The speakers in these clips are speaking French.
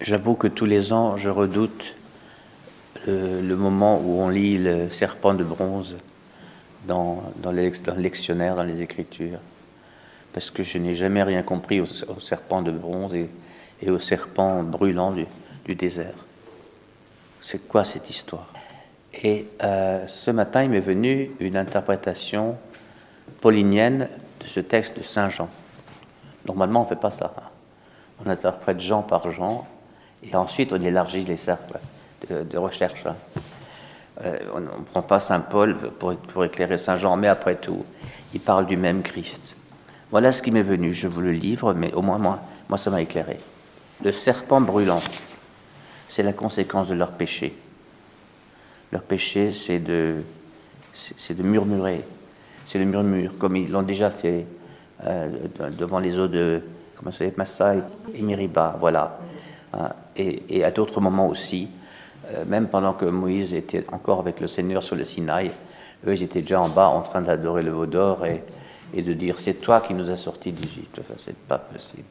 J'avoue que tous les ans, je redoute le, le, moment où on lit le serpent de bronze dans, le, lectionnaire, dans les Écritures, parce que je n'ai jamais rien compris au, serpent de bronze et, au serpent brûlant du, désert. C'est quoi cette histoire? Et euh, ce matin, il m'est venu une interprétation paulinienne de ce texte de Saint Jean. Normalement, on ne fait pas ça. On interprète Jean par Jean, et ensuite on élargit les cercles de, recherche. Euh, on ne prend pas Saint Paul pour, éclairer Saint Jean, mais après tout, il parle du même Christ. Voilà ce qui m'est venu. Je vous le livre, mais au moins moi, moi ça m'a éclairé. Le serpent brûlant, c'est la conséquence de leur péché. Leur péché, c'est de, c'est de murmurer. C'est le murmure, comme ils l'ont déjà fait euh, devant les eaux de comment et Miriba. Voilà. Et, et à d'autres moments aussi, euh, même pendant que Moïse était encore avec le Seigneur sur le Sinaï, eux, ils étaient déjà en bas en train d'adorer le veau d'or et, de dire C'est toi qui nous as sortis d'Égypte. Enfin, c'est pas possible.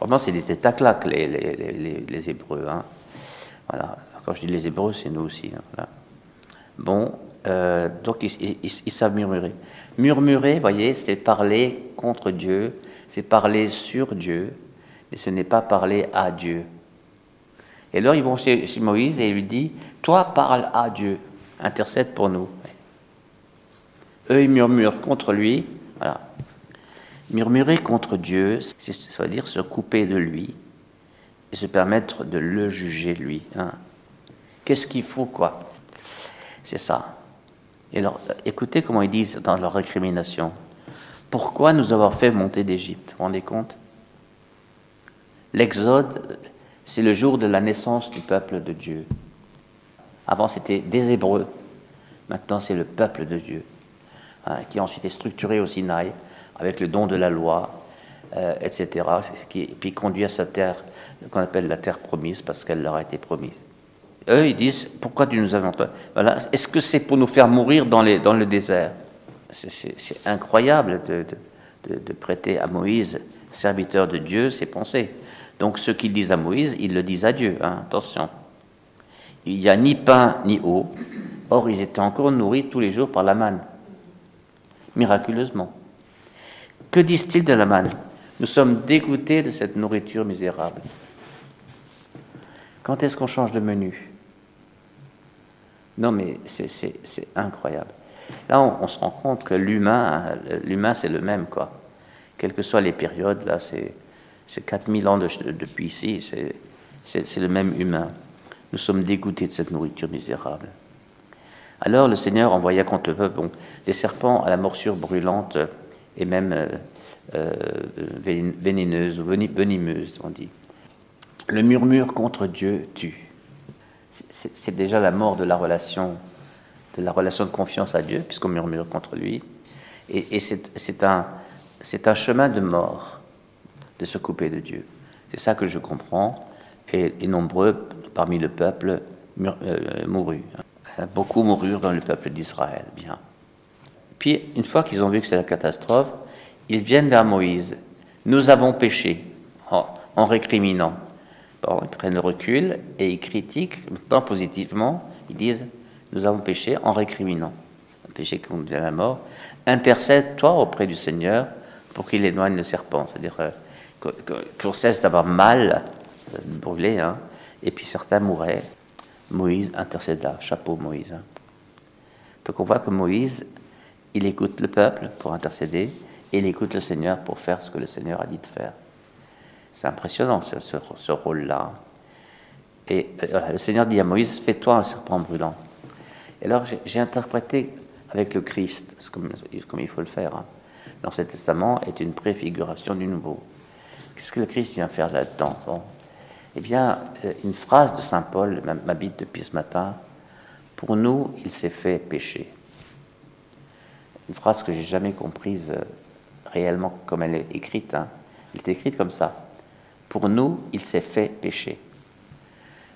Vraiment, c'est des têtes à claques, les, Hébreux. Hein. Voilà. Quand je dis les Hébreux, c'est nous aussi. Hein. Bon, euh, donc ils, savent murmurer. Murmurer, voyez, c'est parler contre Dieu, c'est parler sur Dieu, mais ce n'est pas parler à Dieu. Et alors ils vont chez, Moïse et il lui dit Toi, parle à Dieu, intercède pour nous. Eux, ils murmurent contre lui. Voilà. Murmurer contre Dieu, ça veut dire se couper de lui et se permettre de le juger lui. Hein. Qu'est-ce qu'il faut, quoi? C'est ça. Et alors, écoutez comment ils disent dans leur récrimination. Pourquoi nous avoir fait monter d'Égypte? Vous vous rendez compte? L'Exode, c'est le jour de la naissance du peuple de Dieu. Avant, c'était des Hébreux. Maintenant, c'est le peuple de Dieu, hein, qui ensuite est structuré au Sinaï avec le don de la loi, euh, etc., qui, et puis conduit à sa terre, qu'on appelle la terre promise, parce qu'elle leur a été promise. Eux, ils disent, pourquoi tu nous as voilà. Est-ce que c'est pour nous faire mourir dans, le désert? C'est incroyable de, de, prêter à Moïse, serviteur de Dieu, ses pensées. Donc ceux qui le disent à Moïse, ils le disent à Dieu, hein, attention. Il n'y a ni pain ni eau, or ils étaient encore nourris tous les jours par la manne, miraculeusement. Que disent-ils de la manne? Nous sommes dégoûtés de cette nourriture misérable. Quand est-ce qu'on change de menu? Non, mais c'est incroyable. Là, on, on, se rend compte que l'humain, l'humain, c'est le même, quoi. Quelles que soient les périodes, là, c'est c'est 4000 ans de, depuis ici, c'est le même humain. Nous sommes dégoûtés de cette nourriture misérable. Alors le Seigneur envoya contre le peuple des serpents à la morsure brûlante et même euh, euh, vénéneuse ou venimeuse, on dit. Le murmure contre Dieu tue. C'est déjà la mort de la relation, de la relation de confiance à Dieu, puisqu'on murmure contre lui. Et, c'est un chemin de mort de se couper de Dieu. C'est ça que je comprends. Et, nombreux parmi le peuple euh, moururent. Beaucoup moururent dans le peuple d'Israël. Bien. Puis, une fois qu'ils ont vu que c'est la catastrophe, ils viennent vers Moïse. Nous avons péché, en, en récriminant. Bon, ils prennent le recul et ils critiquent, maintenant positivement, ils disent Nous avons péché en récriminant. Un péché qui conduit à la mort. Intercède-toi auprès du Seigneur pour qu'il éloigne le serpent. C'est-à-dire, euh, qu'on cesse d'avoir mal, brûlé, hein, et puis certains mouraient. Moïse intercéda, chapeau Moïse. Hein. Donc on voit que Moïse, il écoute le peuple pour intercéder, et il écoute le Seigneur pour faire ce que le Seigneur a dit de faire. C'est impressionnant ce, ce, rôle-là. Et euh, le Seigneur dit à Moïse, fais-toi un serpent brûlant. Et alors j'ai interprété avec le Christ, comme, comme, il faut le faire, hein. l'Ancien Testament est une préfiguration du Nouveau. Qu'est-ce que le Christ vient faire là-dedans bon? Eh bien, euh, une phrase de Saint Paul m'habite depuis ce matin. Pour nous, il s'est fait pécher. Une phrase que j'ai jamais comprise euh, réellement comme elle est écrite. Hein. Elle est écrite comme ça. Pour nous, il s'est fait pécher.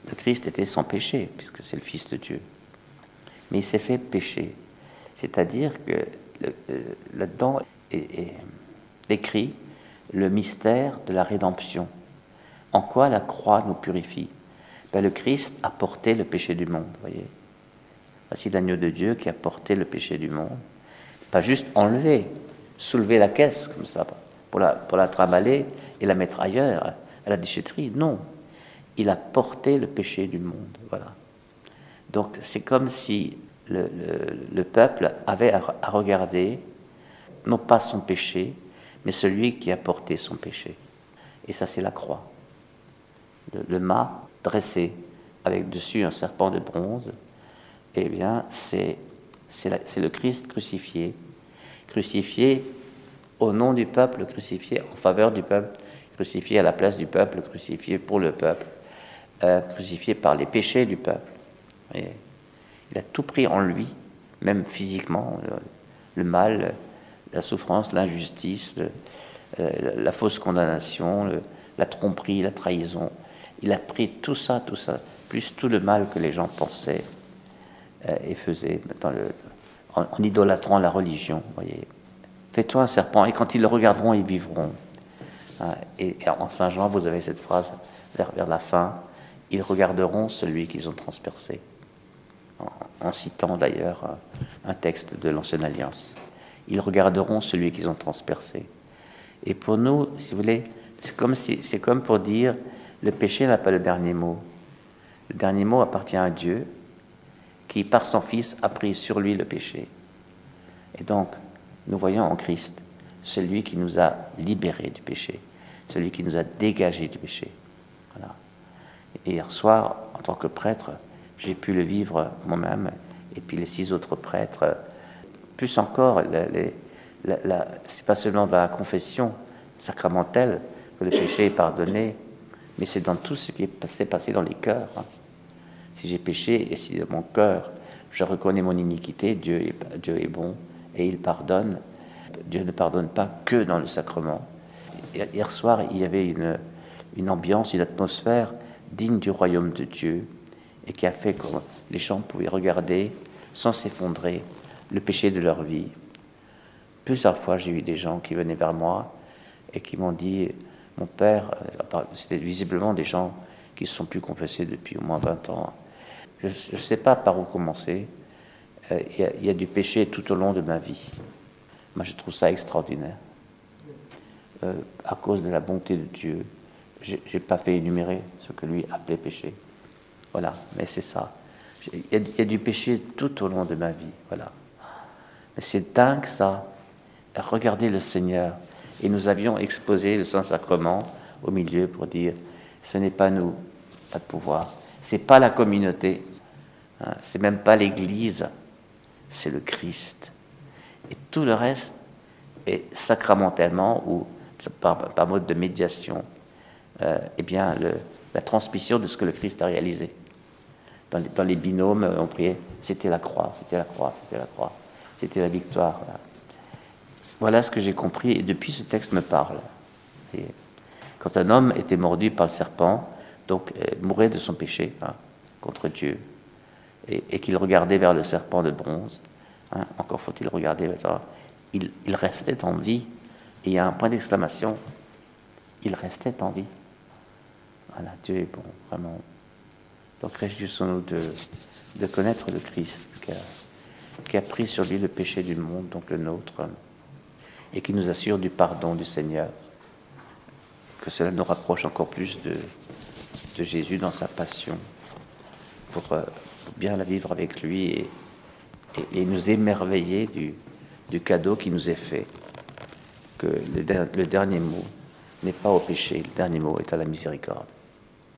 Le Christ était sans péché, puisque c'est le Fils de Dieu. Mais il s'est fait pécher. C'est-à-dire que euh, là-dedans est, est écrit le mystère de la rédemption. En quoi la croix nous purifie? Ben, Le Christ a porté le péché du monde, voyez. Voici l'agneau de Dieu qui a porté le péché du monde. Pas juste enlever, soulever la caisse comme ça, pour la, pour la et la mettre ailleurs, à la déchetterie. Non, il a porté le péché du monde. Voilà. Donc c'est comme si le, peuple avait à, regarder, non pas son péché, mais celui qui a porté son péché. Et ça, c'est la croix. Le, mât dressé avec dessus un serpent de bronze, eh bien, c'est le Christ crucifié, crucifié au nom du peuple, crucifié en faveur du peuple, crucifié à la place du peuple, crucifié pour le peuple, euh, crucifié par les péchés du peuple. il a tout pris en lui, même physiquement, le, mal, la souffrance, l'injustice, euh, la fausse condamnation, la tromperie, la trahison. Il a pris tout ça, tout ça, plus tout le mal que les gens pensaient euh, et faisaient en, idolâtrant la religion. Voyez. Fais-toi un serpent, et quand ils le regarderont, ils vivront. Hein, et, en Saint Jean, vous avez cette phrase vers, vers la fin ils regarderont celui qu'ils ont transpercé. En, citant d'ailleurs un texte de l'Ancienne Alliance. Ils regarderont celui qu'ils ont transpercé. Et pour nous, si vous voulez, c'est comme, pour dire le péché n'a pas le dernier mot. Le dernier mot appartient à Dieu, qui par son Fils a pris sur lui le péché. Et donc, nous voyons en Christ celui qui nous a libérés du péché, celui qui nous a dégagés du péché. Et hier soir, en tant que prêtre, j'ai pu le vivre moi-même, et puis les six autres prêtres. Plus encore, c'est pas seulement dans la confession sacramentelle que le péché est pardonné, mais c'est dans tout ce qui s'est passé dans les cœurs. Si j'ai péché et si dans mon cœur je reconnais mon iniquité, Dieu est, bon et il pardonne. Dieu ne pardonne pas que dans le sacrement. Hier soir, il y avait une ambiance, une atmosphère digne du royaume de Dieu et qui a fait que les gens pouvaient regarder sans s'effondrer le péché de leur vie. Plusieurs fois, j'ai eu des gens qui venaient vers moi et qui m'ont dit, mon père, euh, c'était visiblement des gens qui ne sont plus confessés depuis au moins 20 ans. Je ne sais pas par où commencer. Euh, il y, a du péché tout au long de ma vie. Moi, je trouve ça extraordinaire. Euh, à cause de la bonté de Dieu, j'ai pas fait énumérer ce que lui appelait péché. Voilà, mais c'est ça. Il y, a, du péché tout au long de ma vie. Voilà. Mais c'est dingue ça. Regardez le Seigneur. Et nous avions exposé le Saint-Sacrement au milieu pour dire ce n'est pas nous, pas de pouvoir. C'est pas la communauté. Hein, c'est même pas l'Église. C'est le Christ. Et tout le reste est sacramentellement ou par mode de médiation euh, eh bien, la transmission de ce que le Christ a réalisé. Dans les, binômes, on priait, c'était la croix, c'était la croix, c'était la croix, c'était la victoire. Voilà. ce que j'ai compris, et depuis ce texte me parle. quand un homme était mordu par le serpent, donc euh, mourait de son péché hein, contre Dieu, et, qu'il regardait vers le serpent de bronze, hein, encore faut-il regarder ça, il, il restait en vie. Et il y a un point d'exclamation, il restait en vie. Voilà, Dieu est bon, vraiment. Donc réjouissons-nous de, de connaître le Christ qui a, pris sur lui le péché du monde, donc le nôtre, et qui nous assure du pardon du Seigneur. Que cela nous rapproche encore plus de, Jésus dans sa passion, pour, pour, bien la vivre avec lui et, nous émerveiller du, cadeau qui nous est fait. Que le dernier mot n'est pas au péché, le dernier mot est à la miséricorde.